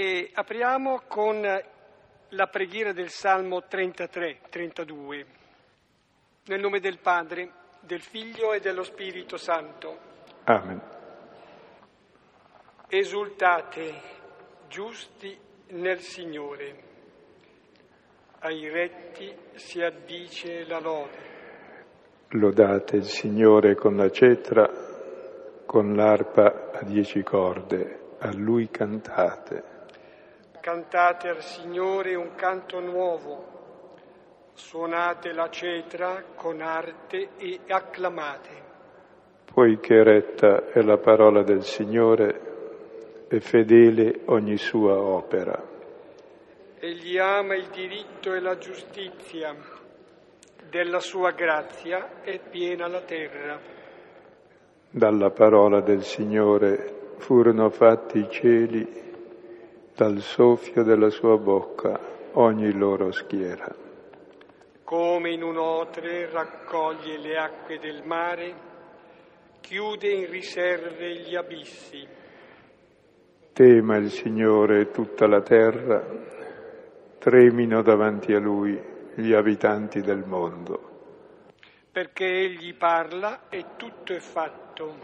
E apriamo con la preghiera del Salmo 33-32. Nel nome del Padre, del Figlio e dello Spirito Santo. Amen. Esultate, giusti nel Signore. Ai retti si addice la lode. Lodate il Signore con la cetra, con l'arpa a dieci corde, a Lui cantate. Cantate al Signore un canto nuovo, suonate la cetra con arte e acclamate. Poiché retta è la parola del Signore e fedele ogni sua opera. Egli ama il diritto e la giustizia, della sua grazia è piena la terra. Dalla parola del Signore furono fatti i cieli dal soffio della sua bocca ogni loro schiera. Come in un otre raccoglie le acque del mare, chiude in riserve gli abissi. Tema il Signore tutta la terra, tremino davanti a Lui gli abitanti del mondo. Perché Egli parla e tutto è fatto,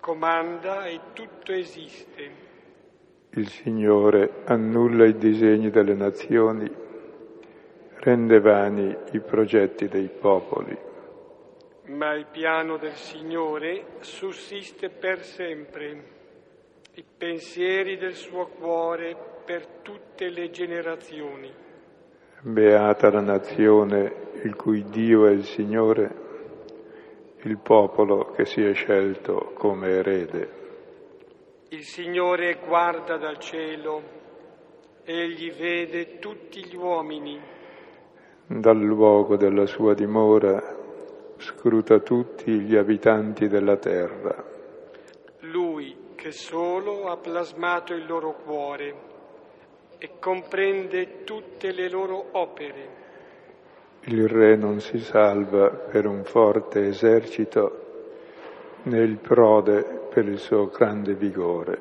comanda e tutto esiste. Il Signore annulla i disegni delle nazioni, rende vani i progetti dei popoli. Ma il piano del Signore sussiste per sempre, i pensieri del suo cuore per tutte le generazioni. Beata la nazione il cui Dio è il Signore, il popolo che si è scelto come erede. Il Signore guarda dal cielo, egli vede tutti gli uomini. Dal luogo della sua dimora scruta tutti gli abitanti della terra. Lui che solo ha plasmato il loro cuore e comprende tutte le loro opere. Il Re non si salva per un forte esercito, né il prode per il suo grande vigore.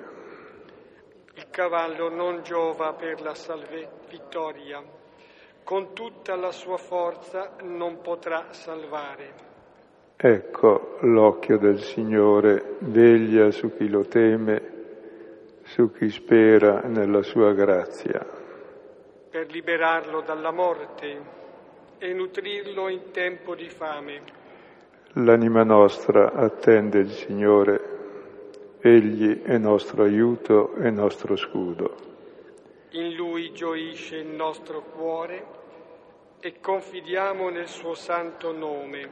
Il cavallo non giova per la salve vittoria, con tutta la sua forza non potrà salvare. Ecco l'occhio del Signore veglia su chi lo teme, su chi spera nella sua grazia. Per liberarlo dalla morte e nutrirlo in tempo di fame. L'anima nostra attende il Signore Egli è nostro aiuto e nostro scudo. In Lui gioisce il nostro cuore e confidiamo nel suo santo nome.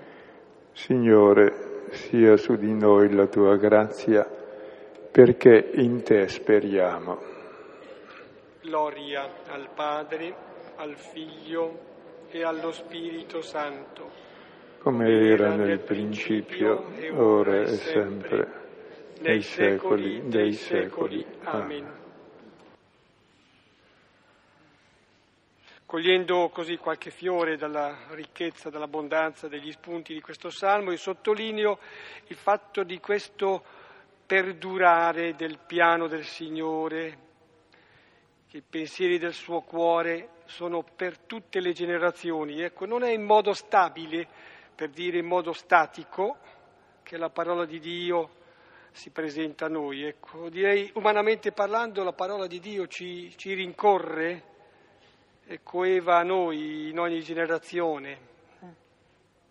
Signore, sia su di noi la tua grazia, perché in te speriamo. Gloria al Padre, al Figlio e allo Spirito Santo. Come era nel principio, ora e sempre nei secoli dei secoli. Amen. Cogliendo così qualche fiore dalla ricchezza, dall'abbondanza degli spunti di questo salmo, io sottolineo il fatto di questo perdurare del piano del Signore, che i pensieri del suo cuore sono per tutte le generazioni. Ecco, non è in modo stabile, per dire in modo statico, che la parola di Dio si presenta a noi. Ecco, direi umanamente parlando la parola di Dio ci, ci rincorre e coeva a noi in ogni generazione,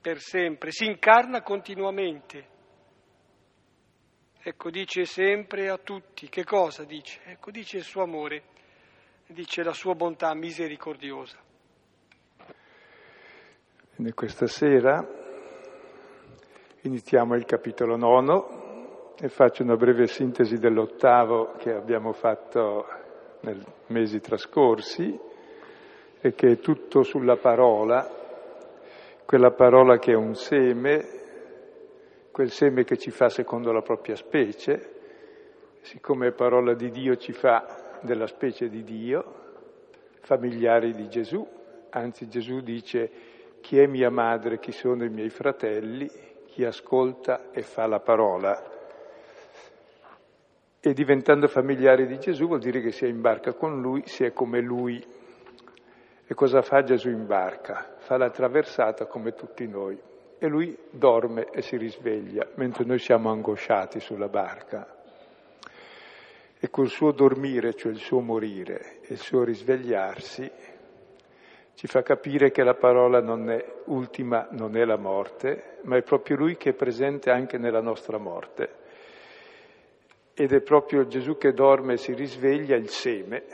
per sempre, si incarna continuamente. Ecco, dice sempre a tutti, che cosa dice? Ecco, dice il suo amore, dice la sua bontà misericordiosa. E questa sera iniziamo il capitolo nono e faccio una breve sintesi dell'ottavo che abbiamo fatto nei mesi trascorsi e che è tutto sulla parola, quella parola che è un seme, quel seme che ci fa secondo la propria specie, siccome parola di Dio ci fa della specie di Dio, familiari di Gesù, anzi Gesù dice chi è mia madre, chi sono i miei fratelli, chi ascolta e fa la parola E diventando familiari di Gesù vuol dire che si è in barca con lui, si è come lui. E cosa fa Gesù in barca? Fa la traversata come tutti noi. E lui dorme e si risveglia, mentre noi siamo angosciati sulla barca. E col suo dormire, cioè il suo morire e il suo risvegliarsi, ci fa capire che la parola non è ultima, non è la morte, ma è proprio Lui che è presente anche nella nostra morte. Ed è proprio Gesù che dorme e si risveglia il seme,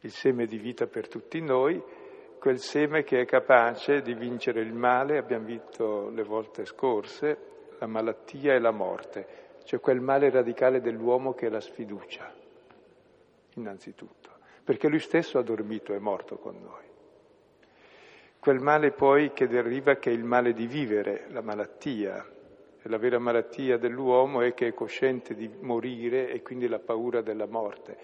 il seme di vita per tutti noi, quel seme che è capace di vincere il male, abbiamo visto le volte scorse, la malattia e la morte, cioè quel male radicale dell'uomo che è la sfiducia, innanzitutto perché lui stesso ha dormito è morto con noi. Quel male poi che deriva che è il male di vivere, la malattia. La vera malattia dell'uomo è che è cosciente di morire e quindi la paura della morte.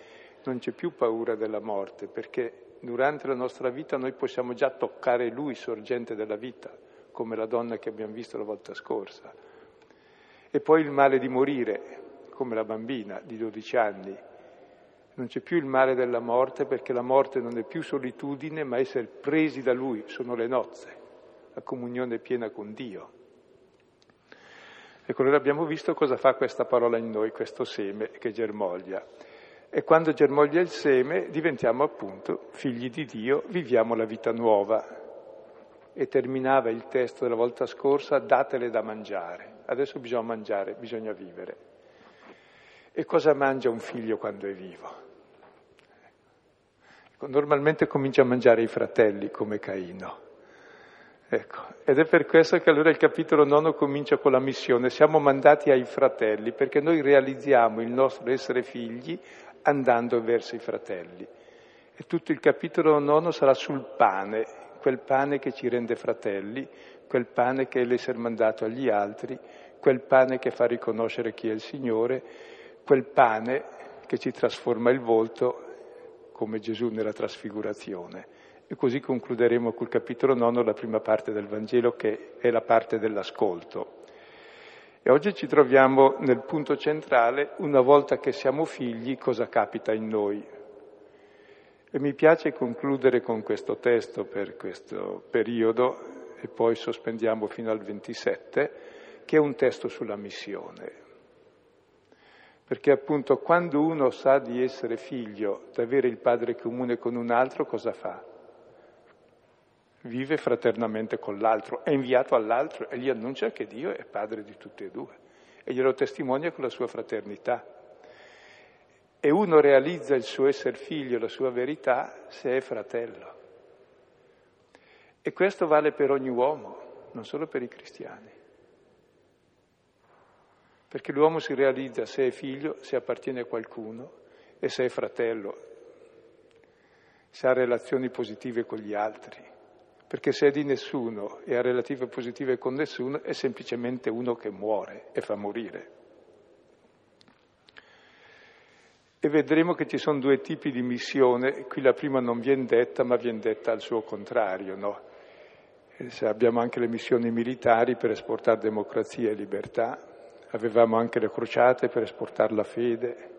Non c'è più paura della morte perché durante la nostra vita noi possiamo già toccare lui, sorgente della vita, come la donna che abbiamo visto la volta scorsa. E poi il male di morire, come la bambina di 12 anni, non c'è più il male della morte perché la morte non è più solitudine, ma essere presi da Lui, sono le nozze, la comunione piena con Dio. Ecco, allora abbiamo visto cosa fa questa parola in noi, questo seme che germoglia. E quando germoglia il seme diventiamo appunto figli di Dio, viviamo la vita nuova. E terminava il testo della volta scorsa, datele da mangiare. Adesso bisogna mangiare, bisogna vivere. E cosa mangia un figlio quando è vivo? Normalmente comincia a mangiare i fratelli come Caino. Ecco, ed è per questo che allora il capitolo nono comincia con la missione. Siamo mandati ai fratelli perché noi realizziamo il nostro essere figli andando verso i fratelli. E tutto il capitolo nono sarà sul pane, quel pane che ci rende fratelli, quel pane che è l'essere mandato agli altri, quel pane che fa riconoscere chi è il Signore, quel pane che ci trasforma il volto come Gesù nella trasfigurazione. E così concluderemo col capitolo nono la prima parte del Vangelo che è la parte dell'ascolto. E oggi ci troviamo nel punto centrale, una volta che siamo figli, cosa capita in noi. E mi piace concludere con questo testo per questo periodo e poi sospendiamo fino al 27, che è un testo sulla missione. Perché appunto quando uno sa di essere figlio, di avere il padre comune con un altro, cosa fa? Vive fraternamente con l'altro, è inviato all'altro e gli annuncia che Dio è padre di tutti e due e glielo testimonia con la sua fraternità. E uno realizza il suo essere figlio, la sua verità, se è fratello. E questo vale per ogni uomo, non solo per i cristiani perché l'uomo si realizza se è figlio, se appartiene a qualcuno e se è fratello, se ha relazioni positive con gli altri, perché se è di nessuno e ha relative positive con nessuno è semplicemente uno che muore e fa morire. E vedremo che ci sono due tipi di missione, qui la prima non viene detta, ma viene detta al suo contrario, no? abbiamo anche le missioni militari per esportare democrazia e libertà, avevamo anche le crociate per esportare la fede,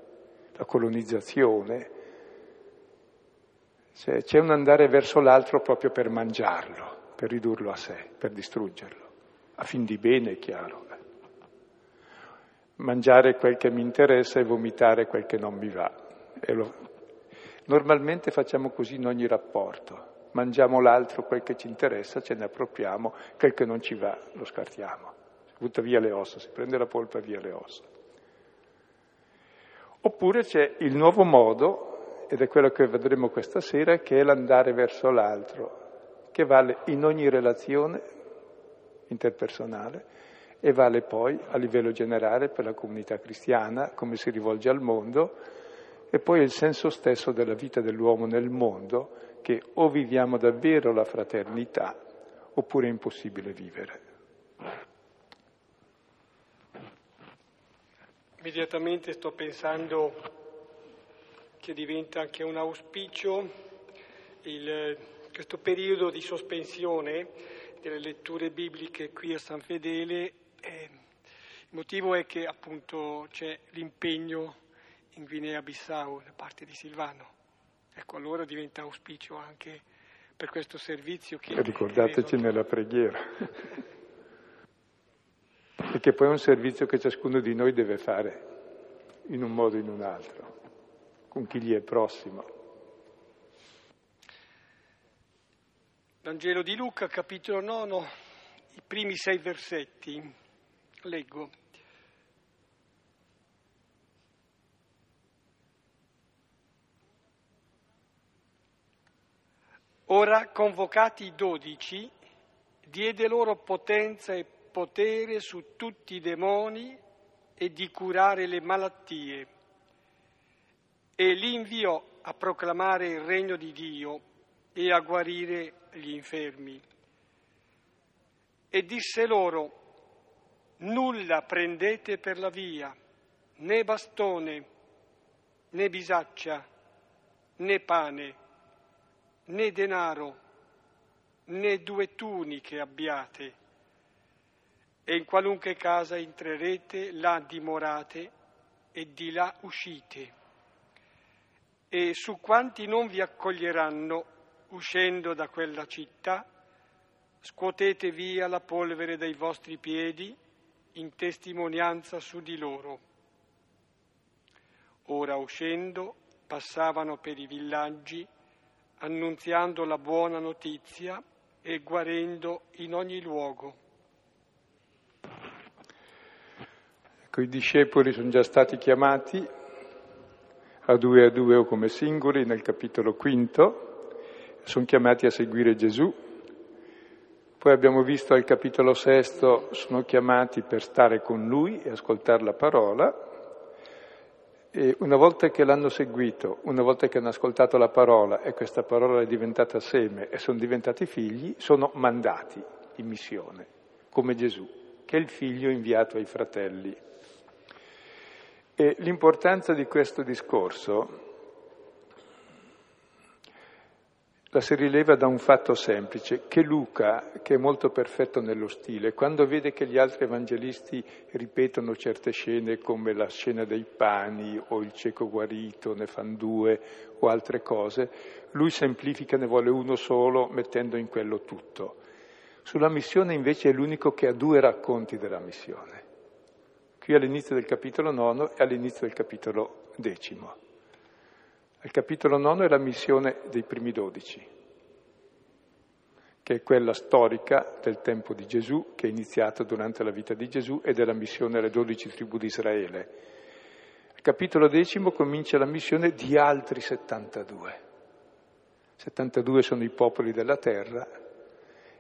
la colonizzazione. Cioè, c'è un andare verso l'altro proprio per mangiarlo, per ridurlo a sé, per distruggerlo, a fin di bene, è chiaro. Mangiare quel che mi interessa e vomitare quel che non mi va. Lo... Normalmente facciamo così in ogni rapporto. Mangiamo l'altro quel che ci interessa, ce ne appropriamo, quel che non ci va lo scartiamo butta via le ossa, si prende la polpa via le ossa. Oppure c'è il nuovo modo, ed è quello che vedremo questa sera, che è l'andare verso l'altro, che vale in ogni relazione interpersonale e vale poi a livello generale per la comunità cristiana, come si rivolge al mondo, e poi il senso stesso della vita dell'uomo nel mondo, che o viviamo davvero la fraternità oppure è impossibile vivere. Immediatamente sto pensando che diventa anche un auspicio il, questo periodo di sospensione delle letture bibliche qui a San Fedele, eh, Il motivo è che appunto c'è l'impegno in Guinea-Bissau da parte di Silvano. Ecco, allora diventa auspicio anche per questo servizio che... Ricordateci credo... nella preghiera. e che poi è un servizio che ciascuno di noi deve fare in un modo o in un altro, con chi gli è prossimo. Vangelo di Luca, capitolo 9, i primi sei versetti. Leggo. Ora, convocati i dodici, diede loro potenza e potere su tutti i demoni e di curare le malattie, e li inviò a proclamare il regno di Dio e a guarire gli infermi. E disse loro, nulla prendete per la via, né bastone, né bisaccia, né pane, né denaro, né due tuniche abbiate. E in qualunque casa entrerete, là dimorate e di là uscite. E su quanti non vi accoglieranno, uscendo da quella città, scuotete via la polvere dai vostri piedi in testimonianza su di loro. Ora uscendo passavano per i villaggi annunziando la buona notizia e guarendo in ogni luogo. Ecco, i discepoli sono già stati chiamati a due a due o come singoli nel capitolo quinto sono chiamati a seguire Gesù. Poi abbiamo visto al capitolo sesto, sono chiamati per stare con Lui e ascoltare la parola. E una volta che l'hanno seguito, una volta che hanno ascoltato la parola e questa parola è diventata seme e sono diventati figli, sono mandati in missione, come Gesù, che è il figlio inviato ai fratelli. E l'importanza di questo discorso la si rileva da un fatto semplice, che Luca, che è molto perfetto nello stile, quando vede che gli altri evangelisti ripetono certe scene come la scena dei pani o il cieco guarito, ne fanno due o altre cose, lui semplifica, ne vuole uno solo, mettendo in quello tutto. Sulla missione invece è l'unico che ha due racconti della missione, qui all'inizio del capitolo nono e all'inizio del capitolo decimo. Al capitolo nono è la missione dei primi dodici, che è quella storica del tempo di Gesù, che è iniziata durante la vita di Gesù e della missione alle dodici tribù di Israele. Al capitolo decimo comincia la missione di altri 72. 72 sono i popoli della terra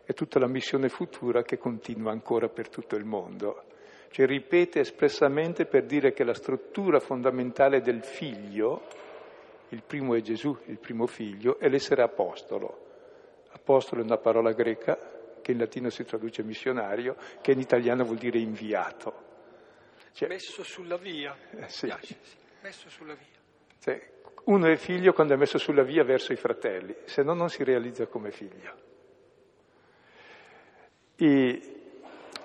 e tutta la missione futura che continua ancora per tutto il mondo. Cioè ripete espressamente per dire che la struttura fondamentale del figlio il primo è Gesù, il primo figlio, e l'essere apostolo. Apostolo è una parola greca che in latino si traduce missionario, che in italiano vuol dire inviato. Cioè, messo sulla via. Eh, sì. Piace, sì. Messo sulla via. Cioè, uno è figlio quando è messo sulla via verso i fratelli, se no non si realizza come figlio. E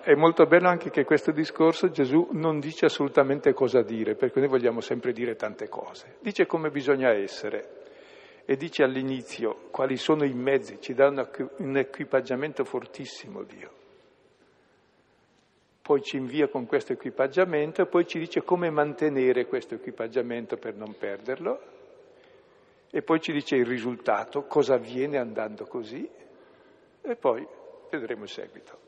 è molto bello anche che questo discorso Gesù non dice assolutamente cosa dire, perché noi vogliamo sempre dire tante cose. Dice come bisogna essere e dice all'inizio quali sono i mezzi, ci dà un equipaggiamento fortissimo Dio. Poi ci invia con questo equipaggiamento e poi ci dice come mantenere questo equipaggiamento per non perderlo e poi ci dice il risultato, cosa avviene andando così e poi vedremo il seguito.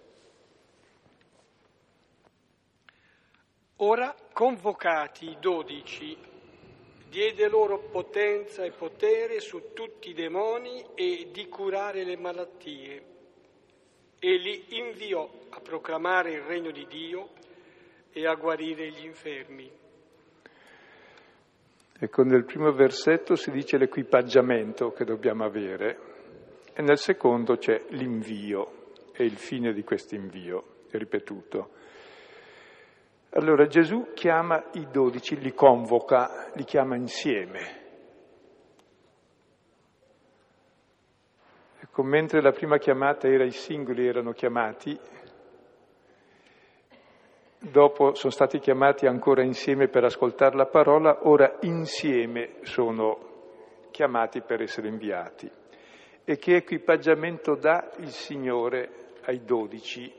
Ora, convocati i dodici, diede loro potenza e potere su tutti i demoni e di curare le malattie, e li inviò a proclamare il regno di Dio e a guarire gli infermi. Ecco, nel primo versetto si dice l'equipaggiamento che dobbiamo avere e nel secondo c'è l'invio e il fine di questo invio, ripetuto. Allora Gesù chiama i dodici, li convoca, li chiama insieme. Ecco, mentre la prima chiamata era i singoli erano chiamati, dopo sono stati chiamati ancora insieme per ascoltare la parola, ora insieme sono chiamati per essere inviati. E che equipaggiamento dà il Signore ai dodici,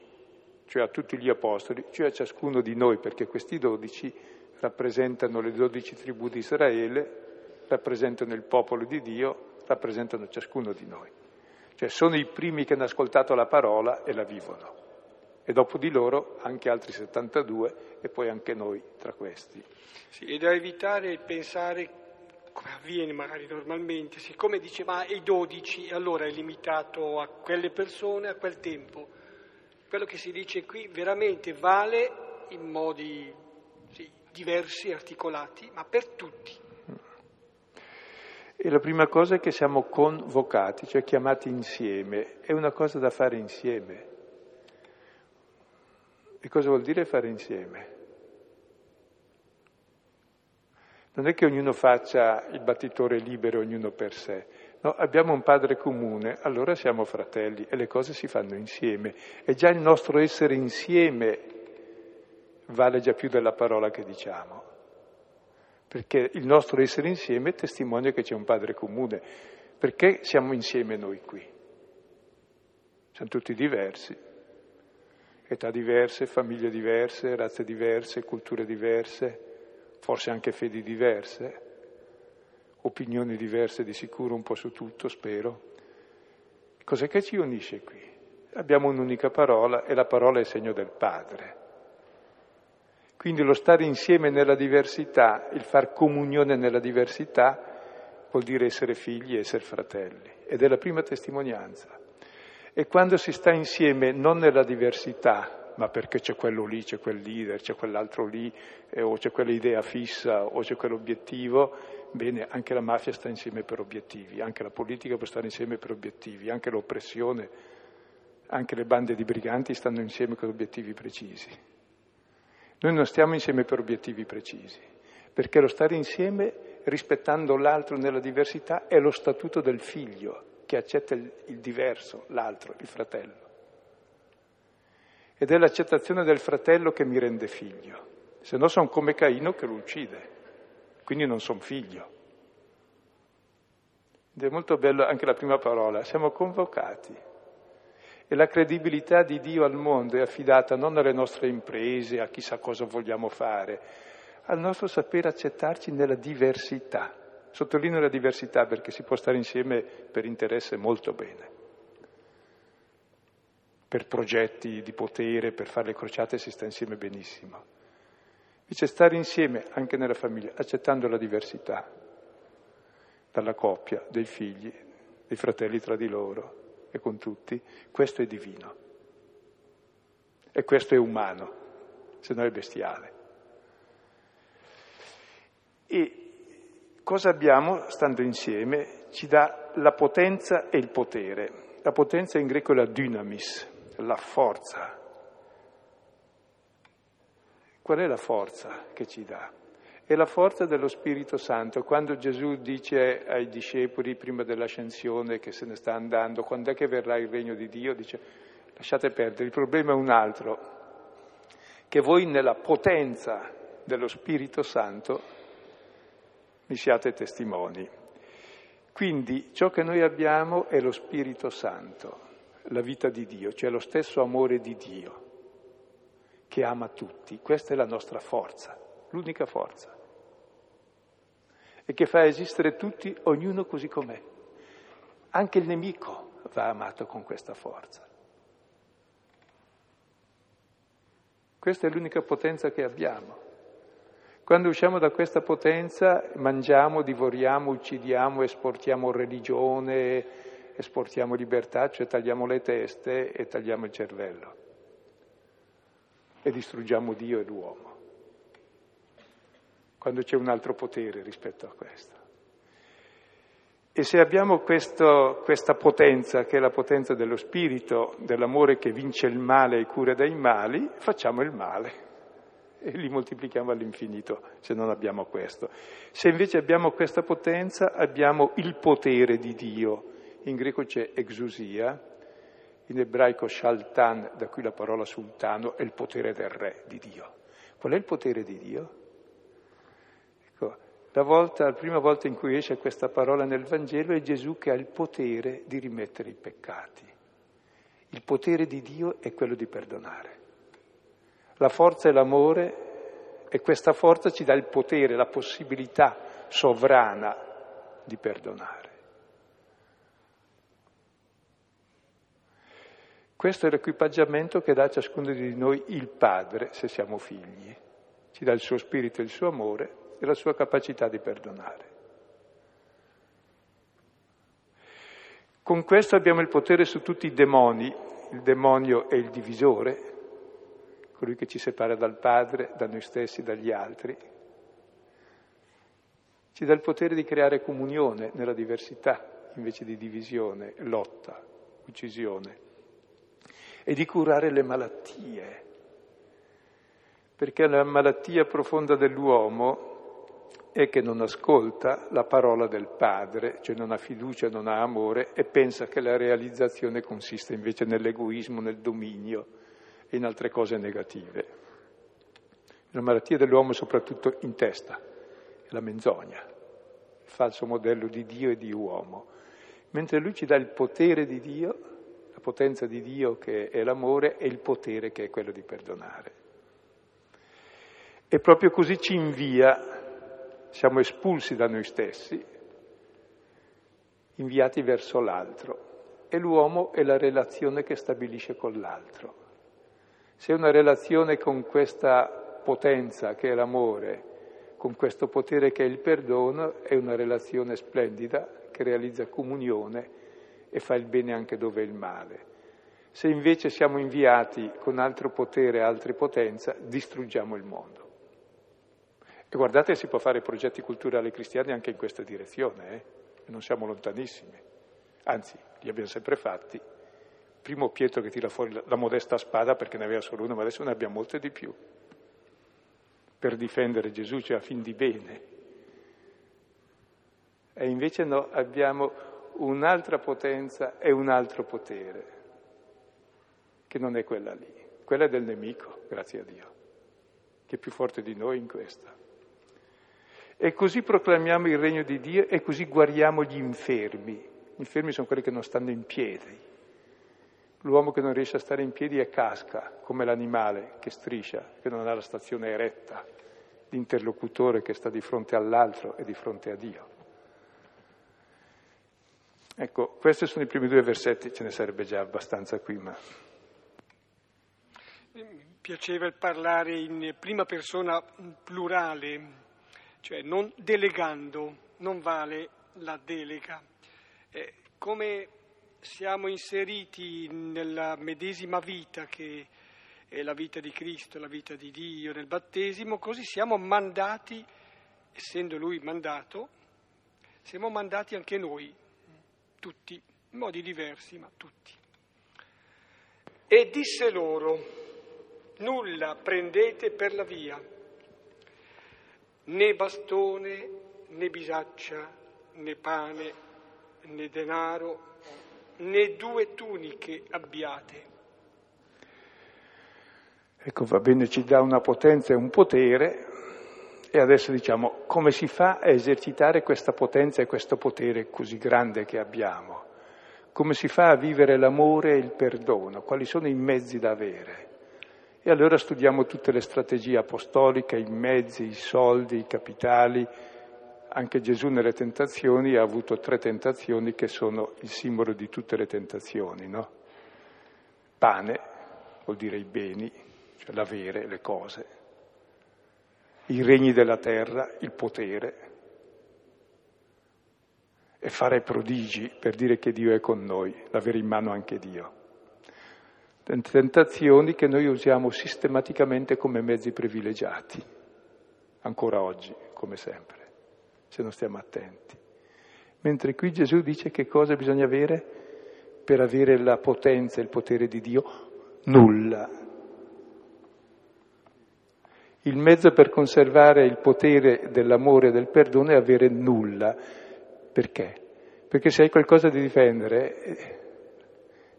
cioè a tutti gli apostoli, cioè a ciascuno di noi, perché questi dodici rappresentano le dodici tribù di Israele, rappresentano il popolo di Dio, rappresentano ciascuno di noi. Cioè sono i primi che hanno ascoltato la parola e la vivono. E dopo di loro anche altri 72 e poi anche noi tra questi. Sì, e da evitare il pensare come avviene magari normalmente, siccome dice ma i 12 allora è limitato a quelle persone, a quel tempo. Quello che si dice qui veramente vale in modi sì, diversi, articolati, ma per tutti. E la prima cosa è che siamo convocati, cioè chiamati insieme, è una cosa da fare insieme. E cosa vuol dire fare insieme? Non è che ognuno faccia il battitore libero, ognuno per sé. No, abbiamo un padre comune, allora siamo fratelli e le cose si fanno insieme. E già il nostro essere insieme vale già più della parola che diciamo. Perché il nostro essere insieme testimonia che c'è un padre comune. Perché siamo insieme noi qui? Siamo tutti diversi, età diverse, famiglie diverse, razze diverse, culture diverse forse anche fedi diverse, opinioni diverse di sicuro un po' su tutto, spero. Cos'è che ci unisce qui? Abbiamo un'unica parola e la parola è segno del Padre. Quindi lo stare insieme nella diversità, il far comunione nella diversità, vuol dire essere figli essere fratelli. Ed è la prima testimonianza. E quando si sta insieme non nella diversità, ma perché c'è quello lì, c'è quel leader, c'è quell'altro lì, eh, o c'è quell'idea fissa, o c'è quell'obiettivo, bene, anche la mafia sta insieme per obiettivi, anche la politica può stare insieme per obiettivi, anche l'oppressione, anche le bande di briganti stanno insieme con obiettivi precisi. Noi non stiamo insieme per obiettivi precisi, perché lo stare insieme rispettando l'altro nella diversità è lo statuto del figlio che accetta il, il diverso, l'altro, il fratello. Ed è l'accettazione del fratello che mi rende figlio. Se no sono come Caino che lo uccide, quindi non sono figlio. Ed è molto bello anche la prima parola, siamo convocati. E la credibilità di Dio al mondo è affidata non alle nostre imprese, a chissà cosa vogliamo fare, al nostro sapere accettarci nella diversità. Sottolineo la diversità perché si può stare insieme per interesse molto bene per progetti di potere, per fare le crociate si sta insieme benissimo. Invece stare insieme anche nella famiglia, accettando la diversità dalla coppia, dei figli, dei fratelli tra di loro e con tutti, questo è divino. E questo è umano, se no è bestiale. E cosa abbiamo stando insieme? Ci dà la potenza e il potere. La potenza in greco è la dynamis, la forza. Qual è la forza che ci dà? È la forza dello Spirito Santo. Quando Gesù dice ai discepoli prima dell'ascensione che se ne sta andando, quando è che verrà il regno di Dio, dice lasciate perdere, il problema è un altro, che voi nella potenza dello Spirito Santo mi siate testimoni. Quindi ciò che noi abbiamo è lo Spirito Santo la vita di Dio, cioè lo stesso amore di Dio che ama tutti. Questa è la nostra forza, l'unica forza. E che fa esistere tutti, ognuno così com'è. Anche il nemico va amato con questa forza. Questa è l'unica potenza che abbiamo. Quando usciamo da questa potenza mangiamo, divoriamo, uccidiamo, esportiamo religione, esportiamo libertà, cioè tagliamo le teste e tagliamo il cervello e distruggiamo Dio e l'uomo, quando c'è un altro potere rispetto a questo. E se abbiamo questo, questa potenza, che è la potenza dello spirito, dell'amore che vince il male e cura dai mali, facciamo il male e li moltiplichiamo all'infinito se non abbiamo questo. Se invece abbiamo questa potenza, abbiamo il potere di Dio in greco c'è exousia, in ebraico shaltan, da cui la parola sultano, è il potere del re di Dio. Qual è il potere di Dio? Ecco, la, volta, la prima volta in cui esce questa parola nel Vangelo è Gesù che ha il potere di rimettere i peccati. Il potere di Dio è quello di perdonare. La forza è l'amore e questa forza ci dà il potere, la possibilità sovrana di perdonare. Questo è l'equipaggiamento che dà a ciascuno di noi il Padre, se siamo figli. Ci dà il suo spirito, il suo amore e la sua capacità di perdonare. Con questo abbiamo il potere su tutti i demoni. Il demonio è il divisore, colui che ci separa dal Padre, da noi stessi, dagli altri. Ci dà il potere di creare comunione nella diversità invece di divisione, lotta, uccisione e di curare le malattie. Perché la malattia profonda dell'uomo è che non ascolta la parola del Padre, cioè non ha fiducia, non ha amore e pensa che la realizzazione consiste invece nell'egoismo, nel dominio e in altre cose negative. La malattia dell'uomo è soprattutto in testa, è la menzogna, il falso modello di Dio e di uomo. Mentre lui ci dà il potere di Dio, potenza di Dio che è l'amore e il potere che è quello di perdonare. E proprio così ci invia, siamo espulsi da noi stessi, inviati verso l'altro. E l'uomo è la relazione che stabilisce con l'altro. Se una relazione con questa potenza che è l'amore, con questo potere che è il perdono, è una relazione splendida che realizza comunione e fa il bene anche dove è il male. Se invece siamo inviati con altro potere, altre potenza, distruggiamo il mondo. E guardate, si può fare progetti culturali cristiani anche in questa direzione, eh? non siamo lontanissimi. Anzi, li abbiamo sempre fatti. Primo Pietro che tira fuori la modesta spada perché ne aveva solo una, ma adesso ne abbiamo molte di più. Per difendere Gesù, cioè a fin di bene. E invece no, abbiamo un'altra potenza e un altro potere, che non è quella lì, quella è del nemico, grazie a Dio, che è più forte di noi in questa. E così proclamiamo il regno di Dio e così guariamo gli infermi. Gli infermi sono quelli che non stanno in piedi. L'uomo che non riesce a stare in piedi è casca, come l'animale che striscia, che non ha la stazione eretta, l'interlocutore che sta di fronte all'altro e di fronte a Dio. Ecco, questi sono i primi due versetti, ce ne sarebbe già abbastanza qui, ma... Mi piaceva parlare in prima persona plurale, cioè non delegando, non vale la delega. Eh, come siamo inseriti nella medesima vita che è la vita di Cristo, la vita di Dio nel battesimo, così siamo mandati, essendo Lui mandato, siamo mandati anche noi tutti, in modi diversi, ma tutti. E disse loro, nulla prendete per la via, né bastone, né bisaccia, né pane, né denaro, né due tuniche abbiate. Ecco, va bene, ci dà una potenza e un potere, e adesso diciamo come si fa a esercitare questa potenza e questo potere così grande che abbiamo? Come si fa a vivere l'amore e il perdono? Quali sono i mezzi da avere? E allora studiamo tutte le strategie apostoliche, i mezzi, i soldi, i capitali. Anche Gesù nelle tentazioni ha avuto tre tentazioni che sono il simbolo di tutte le tentazioni, no? Pane vuol dire i beni, cioè l'avere, le cose i regni della terra, il potere e fare prodigi per dire che Dio è con noi, l'avere in mano anche Dio. Tentazioni che noi usiamo sistematicamente come mezzi privilegiati, ancora oggi, come sempre, se non stiamo attenti. Mentre qui Gesù dice che cosa bisogna avere per avere la potenza e il potere di Dio? Nulla, il mezzo per conservare il potere dell'amore e del perdono è avere nulla. Perché? Perché se hai qualcosa da difendere,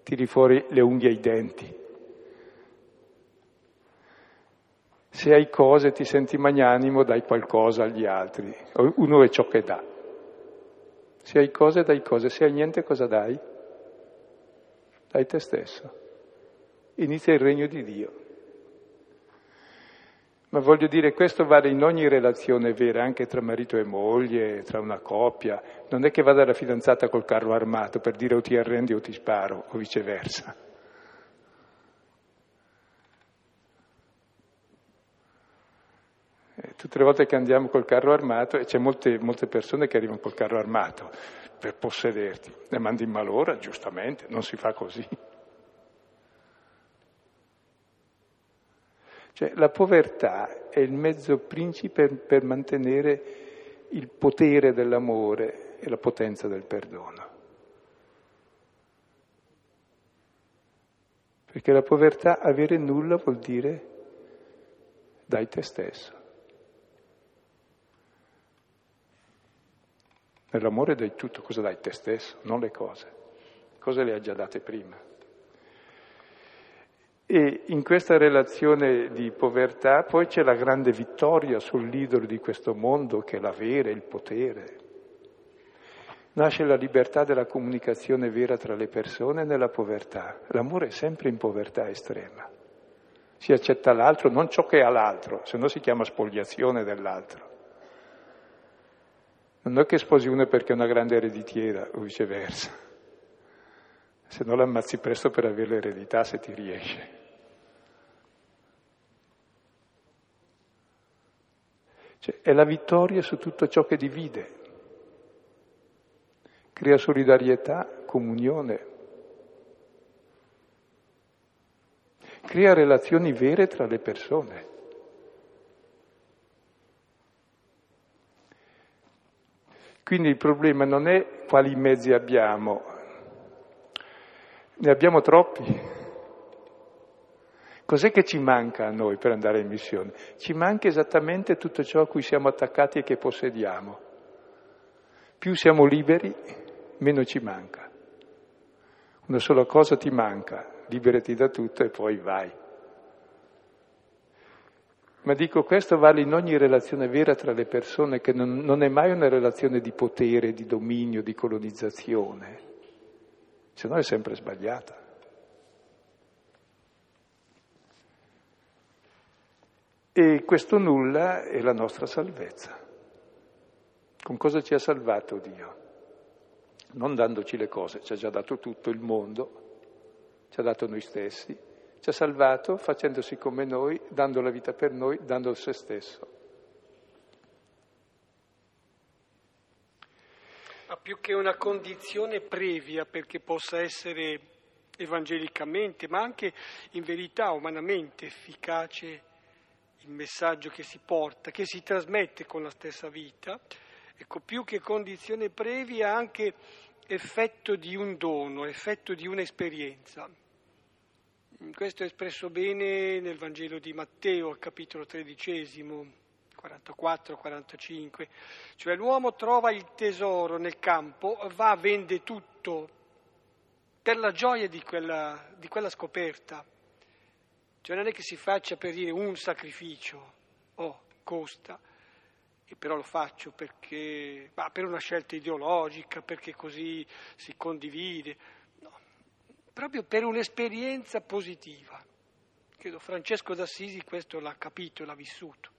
tiri fuori le unghie ai denti. Se hai cose, ti senti magnanimo, dai qualcosa agli altri. Uno è ciò che dà. Se hai cose, dai cose. Se hai niente, cosa dai? Dai te stesso. Inizia il regno di Dio. Ma voglio dire, questo vale in ogni relazione vera, anche tra marito e moglie, tra una coppia. Non è che vada la fidanzata col carro armato per dire o ti arrendi o ti sparo, o viceversa. Eh, tutte le volte che andiamo col carro armato, e c'è molte, molte persone che arrivano col carro armato per possederti, le mandi in malora, giustamente, non si fa così. Cioè la povertà è il mezzo principe per mantenere il potere dell'amore e la potenza del perdono. Perché la povertà, avere nulla, vuol dire dai te stesso. Nell'amore dai tutto, cosa dai te stesso, non le cose. Le cose le hai già date prima. E in questa relazione di povertà poi c'è la grande vittoria sull'idolo di questo mondo che è l'avere, il potere. Nasce la libertà della comunicazione vera tra le persone nella povertà. L'amore è sempre in povertà estrema. Si accetta l'altro, non ciò che ha l'altro, se no si chiama spoliazione dell'altro. Non è che sposi uno perché è una grande ereditiera o viceversa, se no l'ammazzi presto per avere l'eredità se ti riesce. Cioè, è la vittoria su tutto ciò che divide, crea solidarietà, comunione, crea relazioni vere tra le persone. Quindi il problema non è quali mezzi abbiamo, ne abbiamo troppi. Cos'è che ci manca a noi per andare in missione? Ci manca esattamente tutto ciò a cui siamo attaccati e che possediamo. Più siamo liberi, meno ci manca. Una sola cosa ti manca, liberati da tutto e poi vai. Ma dico, questo vale in ogni relazione vera tra le persone, che non, non è mai una relazione di potere, di dominio, di colonizzazione, se no è sempre sbagliata. E questo nulla è la nostra salvezza. Con cosa ci ha salvato Dio? Non dandoci le cose, ci ha già dato tutto il mondo, ci ha dato noi stessi, ci ha salvato facendosi come noi, dando la vita per noi, dando se stesso. Ma più che una condizione previa perché possa essere evangelicamente, ma anche in verità umanamente efficace il messaggio che si porta, che si trasmette con la stessa vita, ecco, più che condizione previa anche effetto di un dono, effetto di un'esperienza. Questo è espresso bene nel Vangelo di Matteo, capitolo tredicesimo, 44-45, cioè l'uomo trova il tesoro nel campo, va, vende tutto per la gioia di quella, di quella scoperta cioè non è che si faccia per dire un sacrificio, oh, costa, e però lo faccio perché, ma per una scelta ideologica, perché così si condivide, no, proprio per un'esperienza positiva. Credo Francesco d'Assisi questo l'ha capito l'ha vissuto.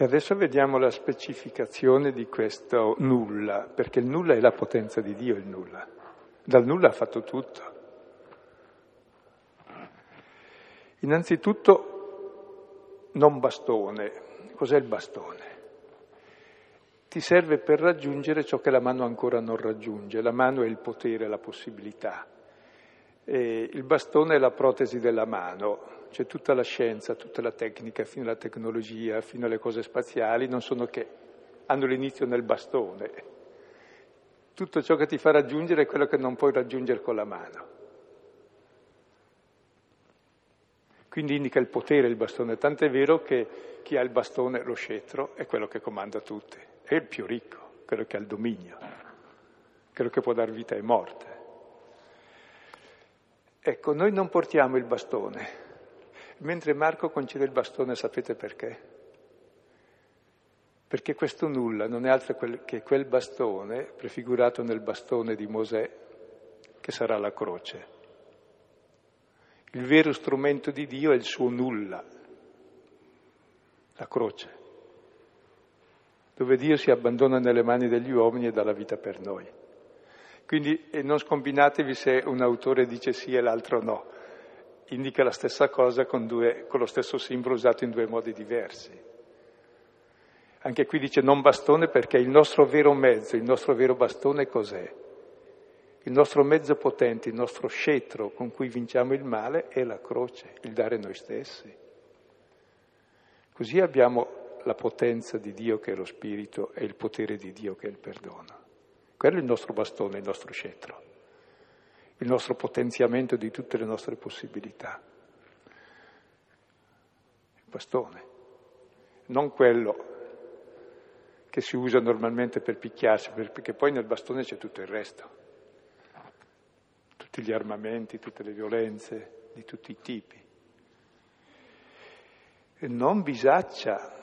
E adesso vediamo la specificazione di questo nulla, perché il nulla è la potenza di Dio, il nulla. Dal nulla ha fatto tutto. Innanzitutto non bastone. Cos'è il bastone? Ti serve per raggiungere ciò che la mano ancora non raggiunge. La mano è il potere, la possibilità. E il bastone è la protesi della mano, cioè tutta la scienza, tutta la tecnica, fino alla tecnologia, fino alle cose spaziali, non sono che hanno l'inizio nel bastone. Tutto ciò che ti fa raggiungere è quello che non puoi raggiungere con la mano. Quindi indica il potere il bastone, tant'è vero che chi ha il bastone, lo scettro, è quello che comanda tutti, è il più ricco, quello che ha il dominio, quello che può dar vita e morte. Ecco, noi non portiamo il bastone, mentre Marco concede il bastone, sapete perché? Perché questo nulla non è altro che quel bastone, prefigurato nel bastone di Mosè, che sarà la croce. Il vero strumento di Dio è il suo nulla, la croce, dove Dio si abbandona nelle mani degli uomini e dà la vita per noi. Quindi non scombinatevi se un autore dice sì e l'altro no, indica la stessa cosa con, due, con lo stesso simbolo usato in due modi diversi. Anche qui dice non bastone perché il nostro vero mezzo, il nostro vero bastone cos'è? Il nostro mezzo potente, il nostro scettro con cui vinciamo il male è la croce, il dare noi stessi. Così abbiamo la potenza di Dio che è lo Spirito e il potere di Dio che è il perdono. Quello è il nostro bastone, il nostro scettro, il nostro potenziamento di tutte le nostre possibilità. Il bastone, non quello che si usa normalmente per picchiarsi, perché poi nel bastone c'è tutto il resto, tutti gli armamenti, tutte le violenze di tutti i tipi. E non bisaccia,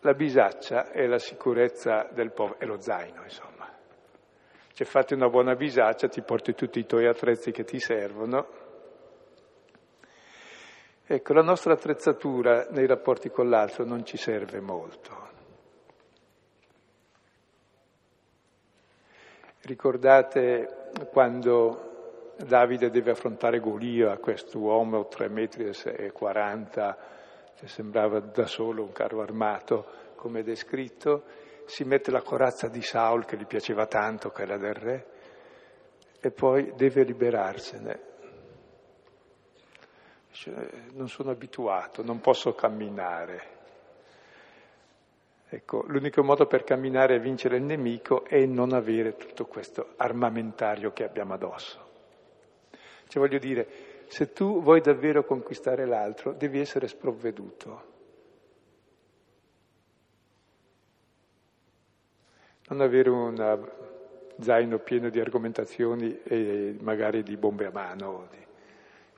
la bisaccia è la sicurezza del povero, è lo zaino, insomma. Cioè fatti una buona bisaccia, ti porti tutti i tuoi attrezzi che ti servono. Ecco, la nostra attrezzatura nei rapporti con l'altro non ci serve molto. Ricordate quando Davide deve affrontare Golia, quest'uomo 3 metri e 40, che sembrava da solo un carro armato, come descritto, si mette la corazza di Saul che gli piaceva tanto, che era del re, e poi deve liberarsene. Dice, non sono abituato, non posso camminare. Ecco, l'unico modo per camminare e vincere il nemico è non avere tutto questo armamentario che abbiamo addosso. Cioè voglio dire, se tu vuoi davvero conquistare l'altro, devi essere sprovveduto. Non avere un zaino pieno di argomentazioni e magari di bombe a mano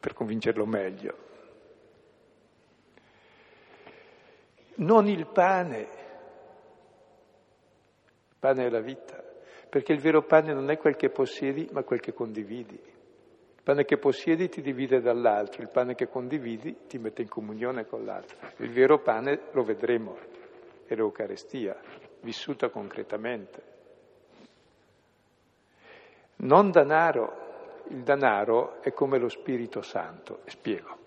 per convincerlo meglio. Non il pane, il pane è la vita, perché il vero pane non è quel che possiedi, ma quel che condividi. Il pane che possiedi ti divide dall'altro, il pane che condividi ti mette in comunione con l'altro. Il vero pane lo vedremo, è l'Eucarestia vissuta concretamente. Non danaro, il danaro è come lo Spirito Santo, spiego.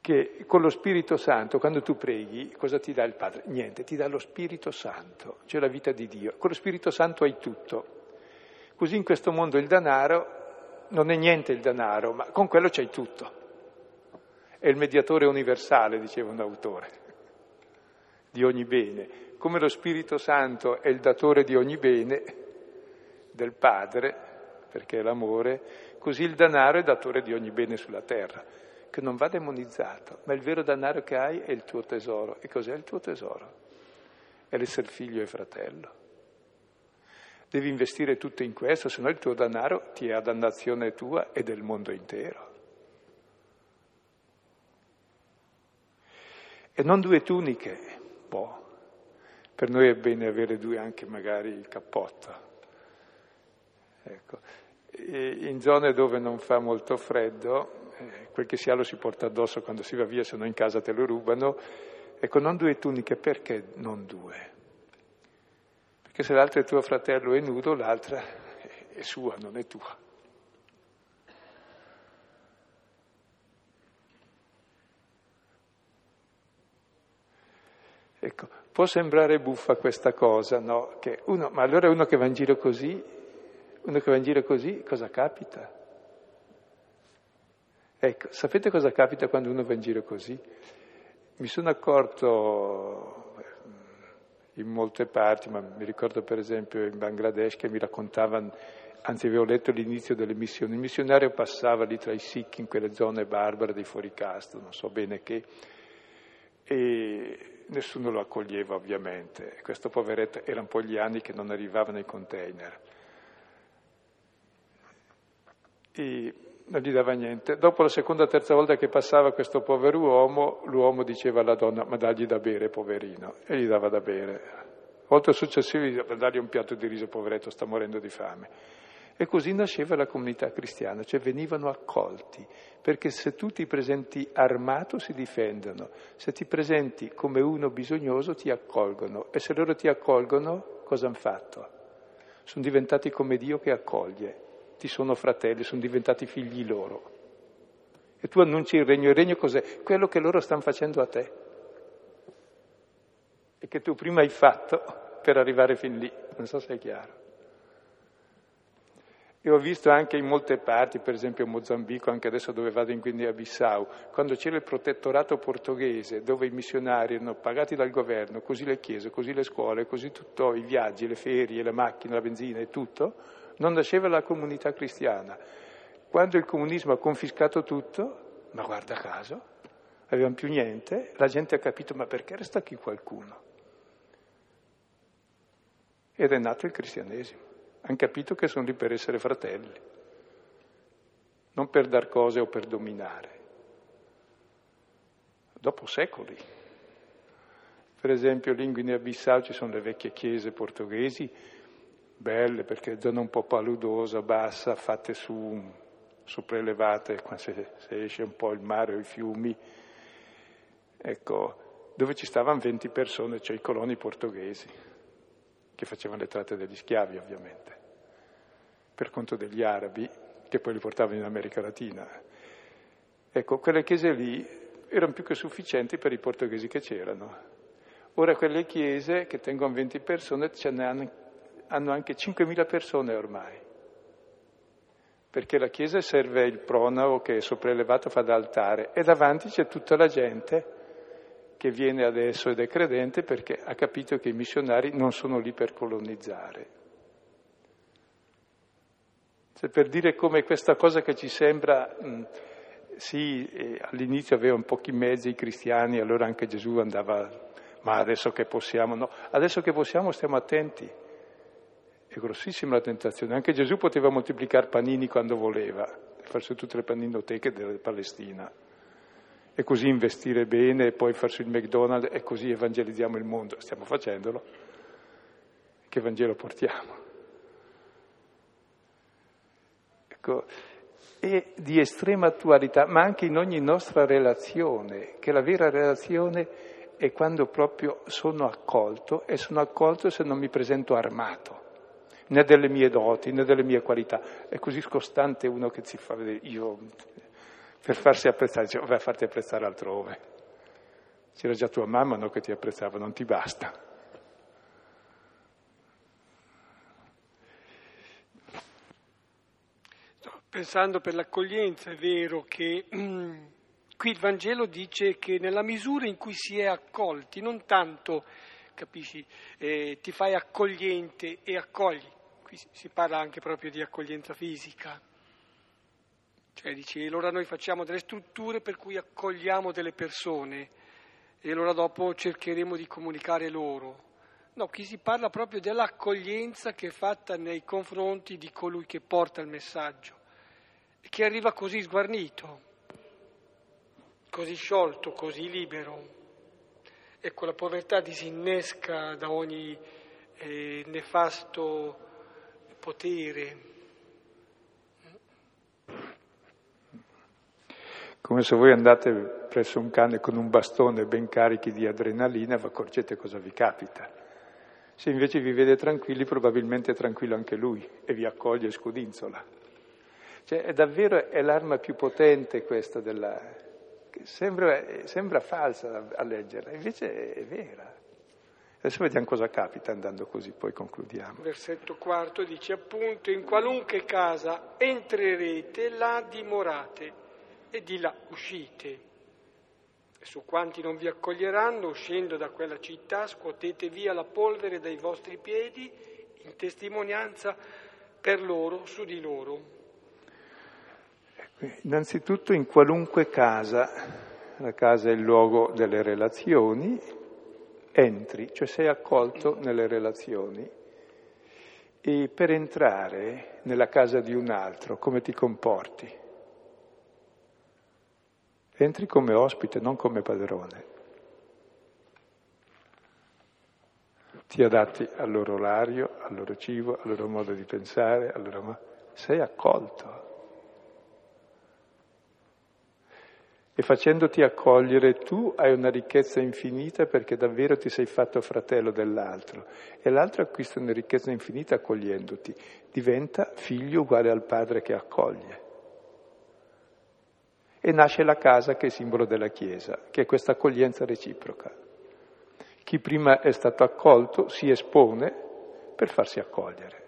Che con lo Spirito Santo, quando tu preghi, cosa ti dà il Padre? Niente, ti dà lo Spirito Santo, cioè la vita di Dio. Con lo Spirito Santo hai tutto. Così in questo mondo il danaro non è niente il danaro, ma con quello c'hai tutto. È il mediatore universale, diceva un autore di ogni bene, come lo Spirito Santo è il datore di ogni bene del Padre, perché è l'amore, così il denaro è datore di ogni bene sulla terra, che non va demonizzato, ma il vero denaro che hai è il tuo tesoro. E cos'è il tuo tesoro? È l'essere figlio e fratello. Devi investire tutto in questo, se no il tuo denaro ti è a dannazione tua e del mondo intero. E non due tuniche, po'. Per noi è bene avere due anche magari il cappotto. Ecco. in zone dove non fa molto freddo, eh, quel che si ha lo si porta addosso quando si va via, se no in casa te lo rubano. Ecco, non due tuniche, perché non due? Perché se l'altro è tuo fratello è nudo, l'altra è sua, non è tua. Ecco, può sembrare buffa questa cosa, no? Uno, ma allora uno che va in giro così, uno che va in giro così, cosa capita? Ecco, sapete cosa capita quando uno va in giro così? Mi sono accorto in molte parti, ma mi ricordo per esempio in Bangladesh che mi raccontavano, anzi avevo letto l'inizio delle missioni, il missionario passava lì tra i Sikh in quelle zone barbare dei fuoricasto, non so bene che, e nessuno lo accoglieva ovviamente. Questo poveretto erano un po' gli anni che non arrivava nei container. E non gli dava niente. Dopo la seconda o terza volta che passava questo povero uomo, l'uomo diceva alla donna, ma dagli da bere, poverino, e gli dava da bere. Volta successiva gli dava, dargli un piatto di riso, poveretto, sta morendo di fame. E così nasceva la comunità cristiana, cioè venivano accolti, perché se tu ti presenti armato si difendono, se ti presenti come uno bisognoso ti accolgono e se loro ti accolgono cosa hanno fatto? Sono diventati come Dio che accoglie, ti sono fratelli, sono diventati figli loro. E tu annunci il regno, il regno cos'è? Quello che loro stanno facendo a te e che tu prima hai fatto per arrivare fin lì, non so se è chiaro. E ho visto anche in molte parti, per esempio Mozambico, anche adesso dove vado in Guinea-Bissau, quando c'era il protettorato portoghese, dove i missionari erano pagati dal governo, così le chiese, così le scuole, così tutto, i viaggi, le ferie, le macchine, la benzina e tutto, non nasceva la comunità cristiana. Quando il comunismo ha confiscato tutto, ma guarda caso, avevano più niente, la gente ha capito ma perché resta qui qualcuno? Ed è nato il cristianesimo hanno capito che sono lì per essere fratelli, non per dar cose o per dominare. Dopo secoli. Per esempio lì in Guinea-Bissau ci sono le vecchie chiese portoghesi, belle perché zona un po' paludosa, bassa, fatte su, prelevate, se, se esce un po' il mare o i fiumi, ecco, dove ci stavano 20 persone, cioè i coloni portoghesi che facevano le tratte degli schiavi ovviamente, per conto degli arabi che poi li portavano in America Latina. Ecco, quelle chiese lì erano più che sufficienti per i portoghesi che c'erano. Ora quelle chiese che tengono 20 persone ce ne hanno, hanno anche 5.000 persone ormai, perché la chiesa serve il pronao che è sopraelevato, fa da altare, e davanti c'è tutta la gente che viene adesso ed è credente perché ha capito che i missionari non sono lì per colonizzare. Cioè per dire come questa cosa che ci sembra, sì, eh, all'inizio avevano pochi mezzi i cristiani, allora anche Gesù andava, ma adesso che possiamo, no, adesso che possiamo stiamo attenti. È grossissima la tentazione. Anche Gesù poteva moltiplicare panini quando voleva, farsi tutte le paninoteche della Palestina e così investire bene e poi farsi il McDonald's e così evangelizziamo il mondo. Stiamo facendolo. Che Vangelo portiamo? Ecco, è di estrema attualità, ma anche in ogni nostra relazione, che la vera relazione è quando proprio sono accolto e sono accolto se non mi presento armato, né delle mie doti, né delle mie qualità. È così scostante uno che si fa vedere, io per farsi apprezzare, dice, vai a farti apprezzare altrove. C'era già tua mamma no, che ti apprezzava, non ti basta. Pensando per l'accoglienza, è vero che qui il Vangelo dice che nella misura in cui si è accolti, non tanto, capisci, eh, ti fai accogliente e accogli, qui si parla anche proprio di accoglienza fisica cioè dice, allora noi facciamo delle strutture per cui accogliamo delle persone e allora dopo cercheremo di comunicare loro. No, qui si parla proprio dell'accoglienza che è fatta nei confronti di colui che porta il messaggio e che arriva così sguarnito, così sciolto, così libero. Ecco, la povertà disinnesca da ogni eh, nefasto potere, Come se voi andate presso un cane con un bastone ben carichi di adrenalina, vi accorgete cosa vi capita. Se invece vi vede tranquilli, probabilmente è tranquillo anche lui e vi accoglie e scudinzola. Cioè, è davvero è l'arma più potente questa della... Sembra, sembra falsa a leggerla, invece è vera. Adesso vediamo cosa capita andando così, poi concludiamo. Versetto quarto dice appunto, in qualunque casa entrerete, là dimorate e di là uscite. Su quanti non vi accoglieranno, uscendo da quella città, scuotete via la polvere dai vostri piedi in testimonianza per loro, su di loro. Innanzitutto in qualunque casa, la casa è il luogo delle relazioni, entri, cioè sei accolto nelle relazioni E per entrare nella casa di un altro, come ti comporti? Entri come ospite, non come padrone. Ti adatti al loro orario, al loro cibo, al loro modo di pensare, loro... sei accolto. E facendoti accogliere tu hai una ricchezza infinita perché davvero ti sei fatto fratello dell'altro e l'altro acquista una ricchezza infinita accogliendoti, diventa figlio uguale al padre che accoglie. E nasce la casa che è simbolo della Chiesa, che è questa accoglienza reciproca. Chi prima è stato accolto si espone per farsi accogliere.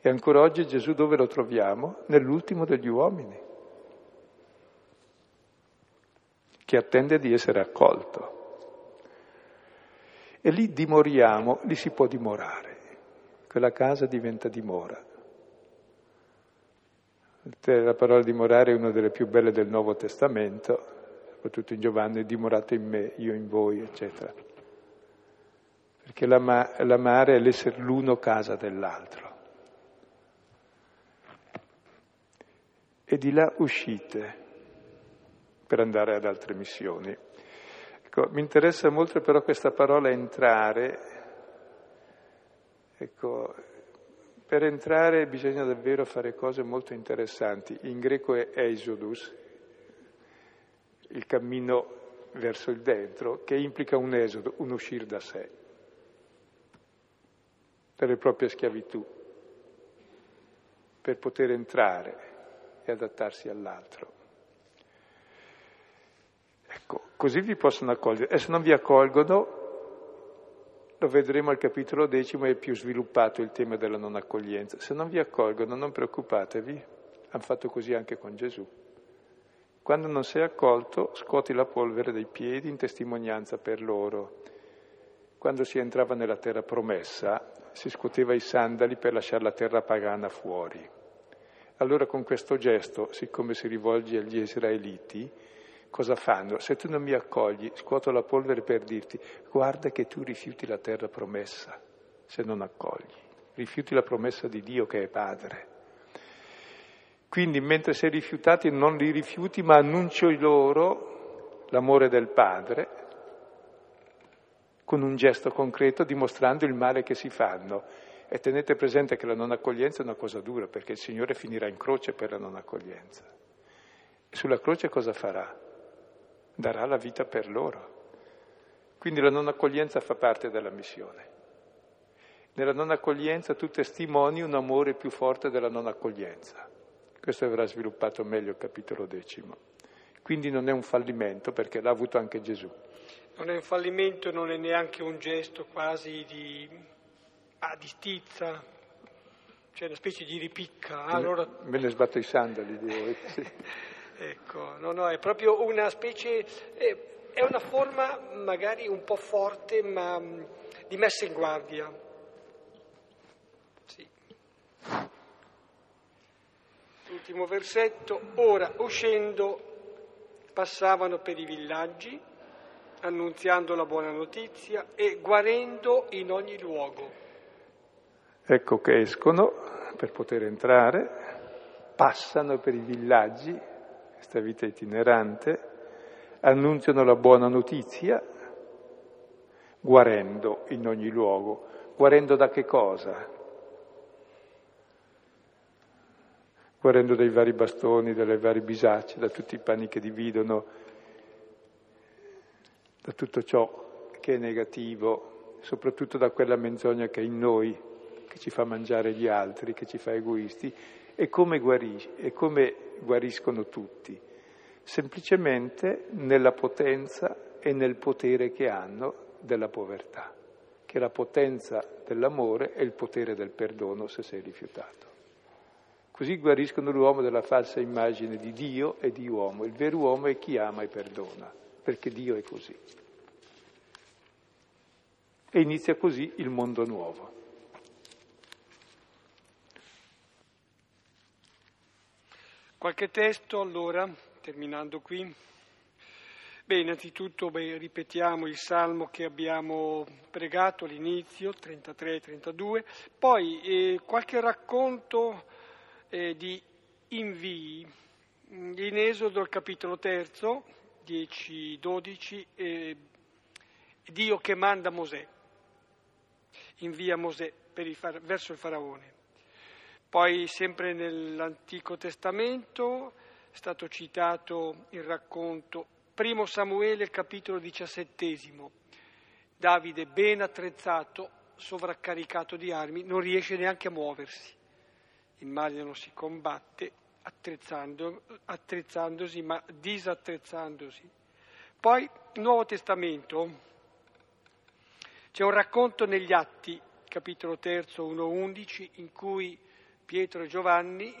E ancora oggi Gesù dove lo troviamo? Nell'ultimo degli uomini che attende di essere accolto. E lì dimoriamo, lì si può dimorare, quella casa diventa dimora. La parola dimorare è una delle più belle del Nuovo Testamento, soprattutto in Giovanni, dimorate in me, io in voi, eccetera. Perché l'amare è l'essere l'uno casa dell'altro. E di là uscite per andare ad altre missioni. Ecco, mi interessa molto però questa parola entrare. Ecco, per entrare bisogna davvero fare cose molto interessanti. In greco è eisodus, il cammino verso il dentro, che implica un esodo, un uscire da sé, delle proprie schiavitù, per poter entrare e adattarsi all'altro. Ecco, così vi possono accogliere. E se non vi accolgono, lo vedremo al capitolo decimo, è più sviluppato il tema della non accoglienza. Se non vi accolgono, non preoccupatevi, hanno fatto così anche con Gesù. Quando non sei accolto, scuoti la polvere dei piedi in testimonianza per loro. Quando si entrava nella terra promessa, si scuoteva i sandali per lasciare la terra pagana fuori. Allora con questo gesto, siccome si rivolge agli israeliti, cosa fanno? Se tu non mi accogli, scuoto la polvere per dirti, guarda che tu rifiuti la terra promessa, se non accogli, rifiuti la promessa di Dio che è Padre. Quindi mentre sei rifiutati non li rifiuti, ma annuncio loro l'amore del Padre con un gesto concreto dimostrando il male che si fanno. E tenete presente che la non accoglienza è una cosa dura, perché il Signore finirà in croce per la non accoglienza. Sulla croce cosa farà? Darà la vita per loro. Quindi la non accoglienza fa parte della missione. Nella non accoglienza tu testimoni un amore più forte della non accoglienza. Questo avrà sviluppato meglio il capitolo decimo. Quindi non è un fallimento perché l'ha avuto anche Gesù. Non è un fallimento, non è neanche un gesto quasi di, ah, di stizza, cioè una specie di ripicca. Ah, allora... Me ne sbatto i sandali di voi. Sì. Ecco, no, no, è proprio una specie, è una forma magari un po' forte, ma mm, di messa in guardia. Sì. Ultimo versetto, ora uscendo passavano per i villaggi, annunziando la buona notizia e guarendo in ogni luogo. Ecco che escono per poter entrare, passano per i villaggi, questa vita itinerante, annunziano la buona notizia, guarendo in ogni luogo. Guarendo da che cosa? Guarendo dai vari bastoni, dalle varie bisacce, da tutti i panni che dividono, da tutto ciò che è negativo, soprattutto da quella menzogna che è in noi, che ci fa mangiare gli altri, che ci fa egoisti, e come, guarisce, e come guariscono tutti? Semplicemente nella potenza e nel potere che hanno della povertà, che la potenza dell'amore e il potere del perdono se sei rifiutato. Così guariscono l'uomo dalla falsa immagine di Dio e di uomo. Il vero uomo è chi ama e perdona, perché Dio è così. E inizia così il mondo nuovo. Qualche testo allora, terminando qui. Beh, innanzitutto beh, ripetiamo il salmo che abbiamo pregato all'inizio, 33-32, poi eh, qualche racconto eh, di invii. In Esodo, il capitolo terzo, 10-12, eh, Dio che manda Mosè, invia Mosè il verso il faraone. Poi sempre nell'Antico Testamento è stato citato il racconto Primo Samuele, capitolo diciassettesimo. Davide, ben attrezzato, sovraccaricato di armi, non riesce neanche a muoversi. Immaginano si combatte attrezzando, attrezzandosi, ma disattrezzandosi. Poi, Nuovo Testamento, c'è un racconto negli Atti, capitolo terzo, 1.11, in cui Pietro e Giovanni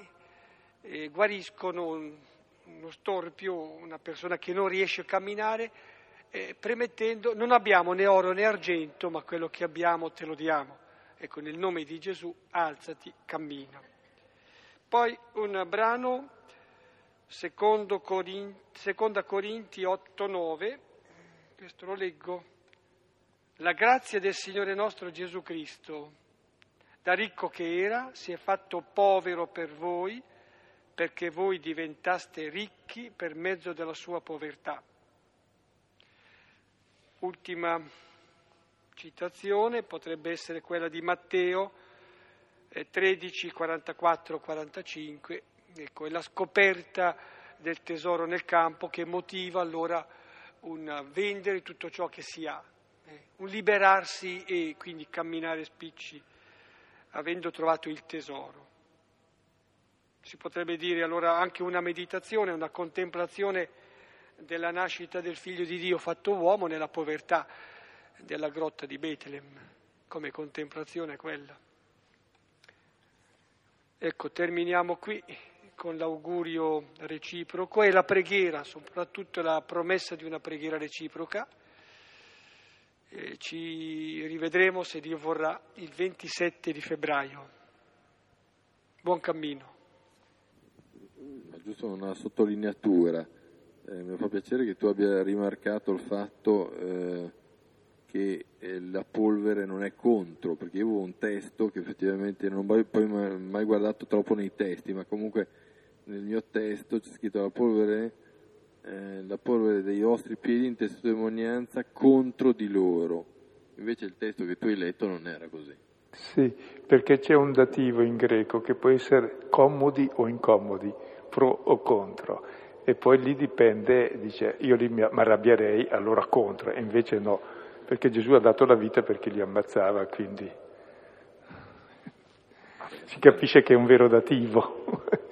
eh, guariscono uno storpio, una persona che non riesce a camminare, eh, premettendo non abbiamo né oro né argento, ma quello che abbiamo te lo diamo. Ecco, nel nome di Gesù, alzati, cammina. Poi un brano, Corinti, seconda Corinti 8, 9, questo lo leggo. La grazia del Signore nostro Gesù Cristo, da ricco che era, si è fatto povero per voi, perché voi diventaste ricchi per mezzo della sua povertà. Ultima citazione potrebbe essere quella di Matteo 13, 44, 45, ecco, è la scoperta del tesoro nel campo che motiva allora un vendere tutto ciò che si ha, eh, un liberarsi e quindi camminare spicci avendo trovato il tesoro si potrebbe dire allora anche una meditazione, una contemplazione della nascita del figlio di Dio fatto uomo nella povertà della grotta di Betlem, come contemplazione quella. Ecco, terminiamo qui con l'augurio reciproco e la preghiera, soprattutto la promessa di una preghiera reciproca. E ci rivedremo, se Dio vorrà, il 27 di febbraio. Buon cammino giusto una sottolineatura. Eh, mi fa piacere che tu abbia rimarcato il fatto eh, che eh, la polvere non è contro, perché io avevo un testo che effettivamente non ho poi mai guardato troppo nei testi, ma comunque nel mio testo c'è scritto la polvere, eh, la polvere dei vostri piedi in testimonianza contro di loro. Invece il testo che tu hai letto non era così. Sì, perché c'è un dativo in greco che può essere comodi o incomodi pro o contro. E poi lì dipende, dice, io lì mi arrabbierei, allora contro, e invece no, perché Gesù ha dato la vita perché li ammazzava, quindi si capisce che è un vero dativo.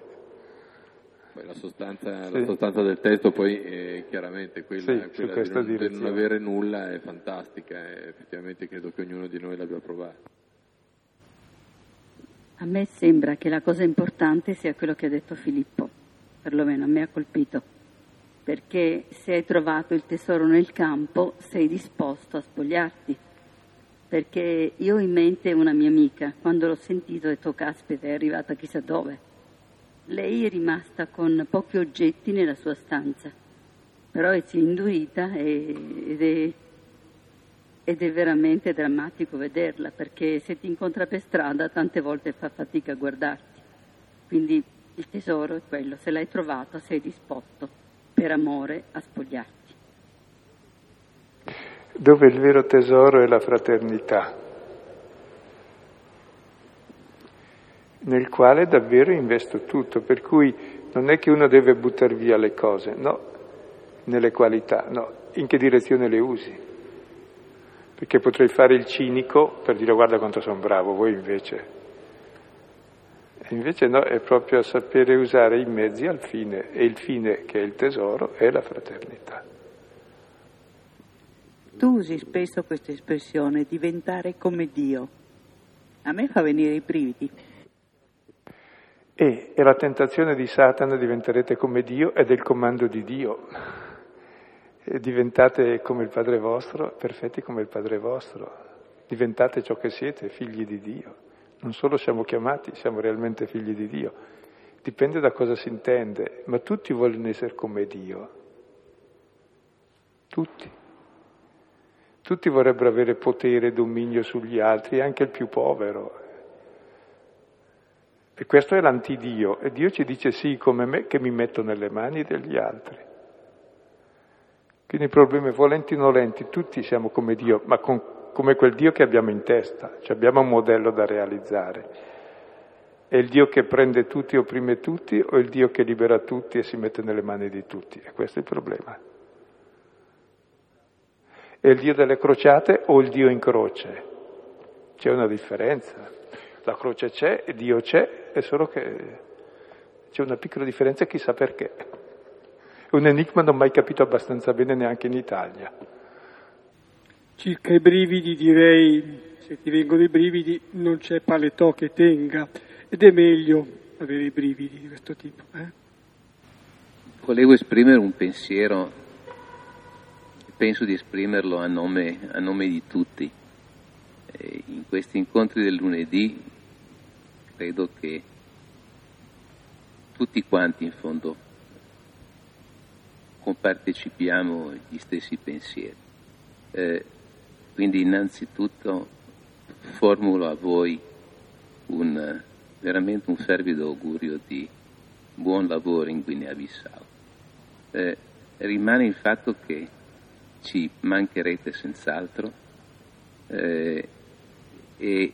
La sostanza, sì. la sostanza, del testo poi è chiaramente quella, sì, quella di, non, di non avere nulla è fantastica e effettivamente credo che ognuno di noi l'abbia provato. A me sembra che la cosa importante sia quello che ha detto Filippo, perlomeno a me ha colpito, perché se hai trovato il tesoro nel campo sei disposto a spogliarti. Perché io ho in mente una mia amica, quando l'ho sentito ho detto caspita è arrivata chissà dove. Lei è rimasta con pochi oggetti nella sua stanza, però è indurita ed è ed è veramente drammatico vederla perché se ti incontra per strada tante volte fa fatica a guardarti. Quindi il tesoro è quello, se l'hai trovato sei disposto per amore a spogliarti. Dove il vero tesoro è la fraternità, nel quale davvero investo tutto, per cui non è che uno deve buttare via le cose, no, nelle qualità, no, in che direzione le usi perché potrei fare il cinico per dire guarda quanto sono bravo, voi invece. E invece no, è proprio sapere usare i mezzi al fine, e il fine che è il tesoro è la fraternità. Tu usi spesso questa espressione, diventare come Dio. A me fa venire i brividi. E è la tentazione di Satana, diventerete come Dio, ed è il comando di Dio diventate come il Padre vostro, perfetti come il Padre vostro, diventate ciò che siete, figli di Dio. Non solo siamo chiamati, siamo realmente figli di Dio. Dipende da cosa si intende, ma tutti vogliono essere come Dio. tutti. Tutti vorrebbero avere potere e dominio sugli altri, anche il più povero. E questo è l'antidio. E Dio ci dice sì, come me, che mi metto nelle mani degli altri. Quindi i problemi volenti o nolenti, tutti siamo come Dio, ma con, come quel Dio che abbiamo in testa, cioè abbiamo un modello da realizzare. È il Dio che prende tutti e opprime tutti o il Dio che libera tutti e si mette nelle mani di tutti? E questo è il problema. È il Dio delle crociate o il Dio in croce? C'è una differenza. La croce c'è e Dio c'è, è solo che c'è una piccola differenza chissà perché. È un enigma non mai capito abbastanza bene neanche in Italia. Circa i brividi direi, se ti vengono i brividi, non c'è paletò che tenga ed è meglio avere i brividi di questo tipo. Eh? Volevo esprimere un pensiero, penso di esprimerlo a nome, a nome di tutti. E in questi incontri del lunedì credo che tutti quanti in fondo compartecipiamo gli stessi pensieri. Eh, quindi innanzitutto formulo a voi un, veramente un fervido augurio di buon lavoro in Guinea-Bissau. Eh, rimane il fatto che ci mancherete senz'altro eh, e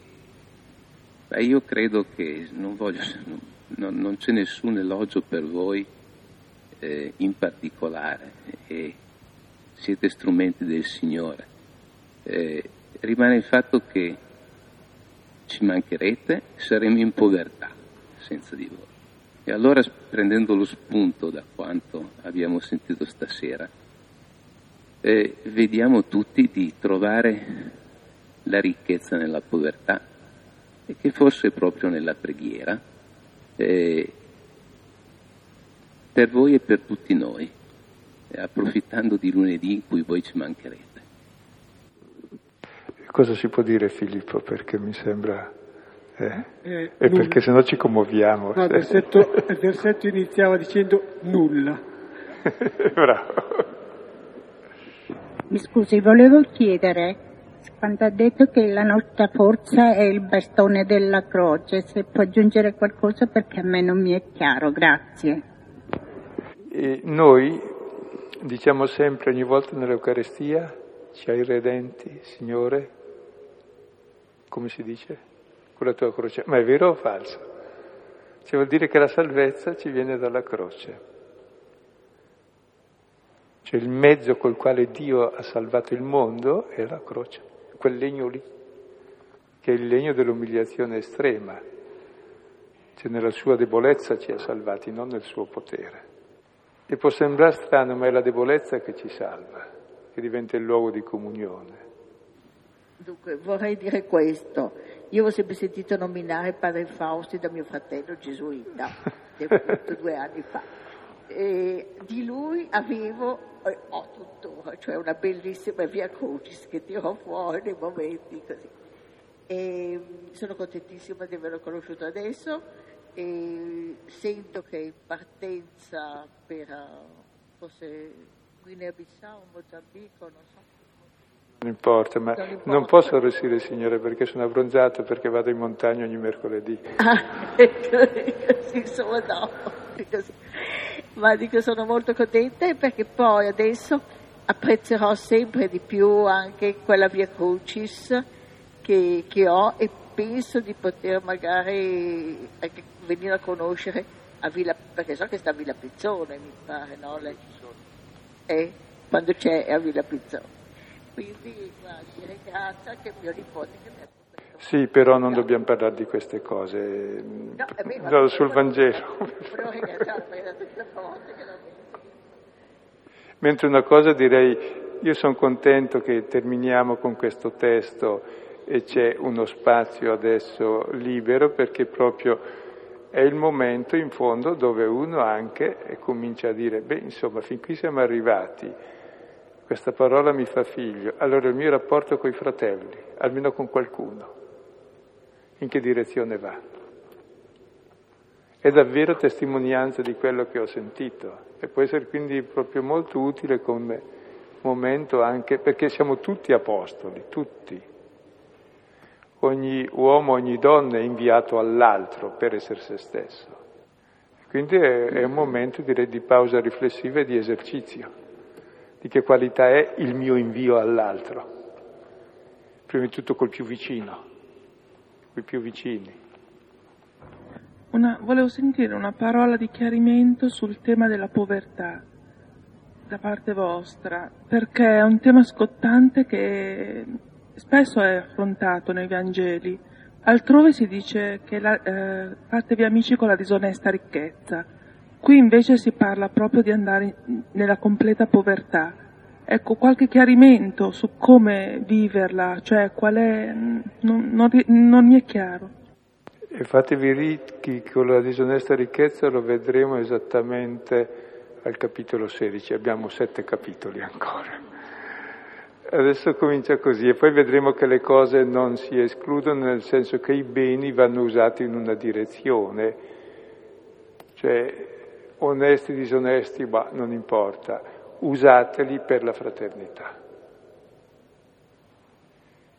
io credo che non, voglio, non, non c'è nessun elogio per voi eh, in particolare e siete strumenti del Signore. Eh, rimane il fatto che ci mancherete, saremo in povertà senza di voi. E allora, prendendo lo spunto da quanto abbiamo sentito stasera, eh, vediamo tutti di trovare la ricchezza nella povertà e che forse proprio nella preghiera, eh, per voi e per tutti noi, eh, approfittando di lunedì in cui voi ci mancherete. Cosa si può dire Filippo? Perché mi sembra... Eh? Eh, e perché sennò ci commuoviamo. No, il, versetto, il versetto iniziava dicendo nulla. Bravo. Mi scusi, volevo chiedere, quando ha detto che la nostra forza è il bastone della croce, se può aggiungere qualcosa perché a me non mi è chiaro, grazie. E noi diciamo sempre ogni volta nell'Eucarestia, ci hai redenti, Signore, come si dice? Con la tua croce. Ma è vero o falso? Cioè vuol dire che la salvezza ci viene dalla croce. Cioè il mezzo col quale Dio ha salvato il mondo è la croce, quel legno lì, che è il legno dell'umiliazione estrema. Cioè nella sua debolezza ci ha salvati, non nel suo potere. E può sembrare strano, ma è la debolezza che ci salva, che diventa il luogo di comunione. Dunque, vorrei dire questo. Io ho sempre sentito nominare padre Fausti da mio fratello gesuita, che è venuto due anni fa. E di lui avevo, eh, ho tuttora, cioè una bellissima via Crucis che tiro fuori nei momenti così. E sono contentissima di averlo conosciuto adesso e sento che è in partenza per uh, forse Guinea-Bissau, Mozambico, non so non importa, ma non, importa. non posso arrossire, Signore, perché sono abbronzato, perché vado in montagna ogni mercoledì. Ah, insomma no. Ma dico sono molto contenta perché poi adesso apprezzerò sempre di più anche quella via Crucis che, che ho e penso di poter magari venire a conoscere a Villa, perché so che sta a Villa Pizzone, mi pare, no? Lei? Eh, quando c'è a Villa Pizzone. Quindi guardi, ringrazio anche mio nipote che mi ha sì, però non dobbiamo parlare di queste cose. No, beh, no, sul Vangelo. Mentre una cosa direi, io sono contento che terminiamo con questo testo e c'è uno spazio adesso libero perché proprio è il momento in fondo dove uno anche comincia a dire, beh insomma, fin qui siamo arrivati questa parola mi fa figlio, allora il mio rapporto con i fratelli, almeno con qualcuno, in che direzione va? È davvero testimonianza di quello che ho sentito e può essere quindi proprio molto utile come momento anche perché siamo tutti apostoli, tutti. Ogni uomo, ogni donna è inviato all'altro per essere se stesso. Quindi è, è un momento, direi, di pausa riflessiva e di esercizio, di che qualità è il mio invio all'altro. Prima di tutto col più vicino, coi più vicini. Una, volevo sentire una parola di chiarimento sul tema della povertà da parte vostra, perché è un tema scottante che spesso è affrontato nei Vangeli. Altrove si dice che la, eh, fatevi amici con la disonesta ricchezza. Qui invece si parla proprio di andare nella completa povertà. Ecco, qualche chiarimento su come viverla, cioè qual è, non, non, non mi è chiaro. E fatevi ricchi con la disonesta ricchezza lo vedremo esattamente al capitolo 16, abbiamo sette capitoli ancora. Adesso comincia così e poi vedremo che le cose non si escludono nel senso che i beni vanno usati in una direzione, cioè onesti, disonesti, ma non importa, usateli per la fraternità.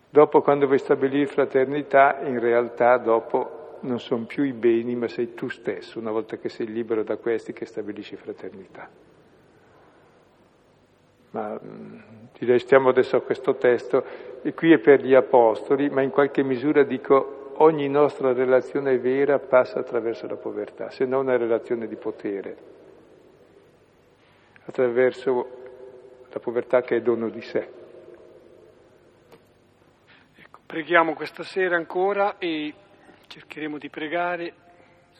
Dopo quando vuoi stabilire fraternità, in realtà dopo non sono più i beni, ma sei tu stesso, una volta che sei libero da questi, che stabilisci fraternità. Ma direi stiamo adesso a questo testo, e qui è per gli apostoli, ma in qualche misura dico ogni nostra relazione vera passa attraverso la povertà, se non una relazione di potere, attraverso la povertà che è dono di sé. Ecco, preghiamo questa sera ancora e cercheremo di pregare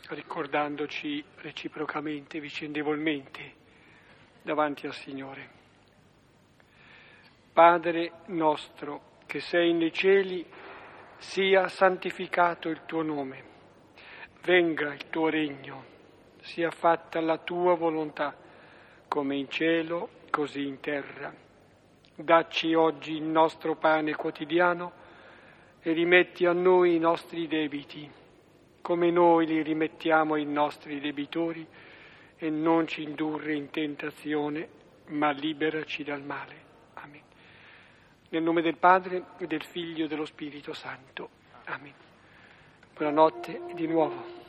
ricordandoci reciprocamente, vicendevolmente davanti al Signore. Padre nostro che sei nei cieli, sia santificato il tuo nome, venga il tuo regno, sia fatta la tua volontà, come in cielo, così in terra. Dacci oggi il nostro pane quotidiano e rimetti a noi i nostri debiti, come noi li rimettiamo ai nostri debitori, e non ci indurre in tentazione, ma liberaci dal male. Nel nome del Padre e del Figlio e dello Spirito Santo. Amen. Buonanotte di nuovo.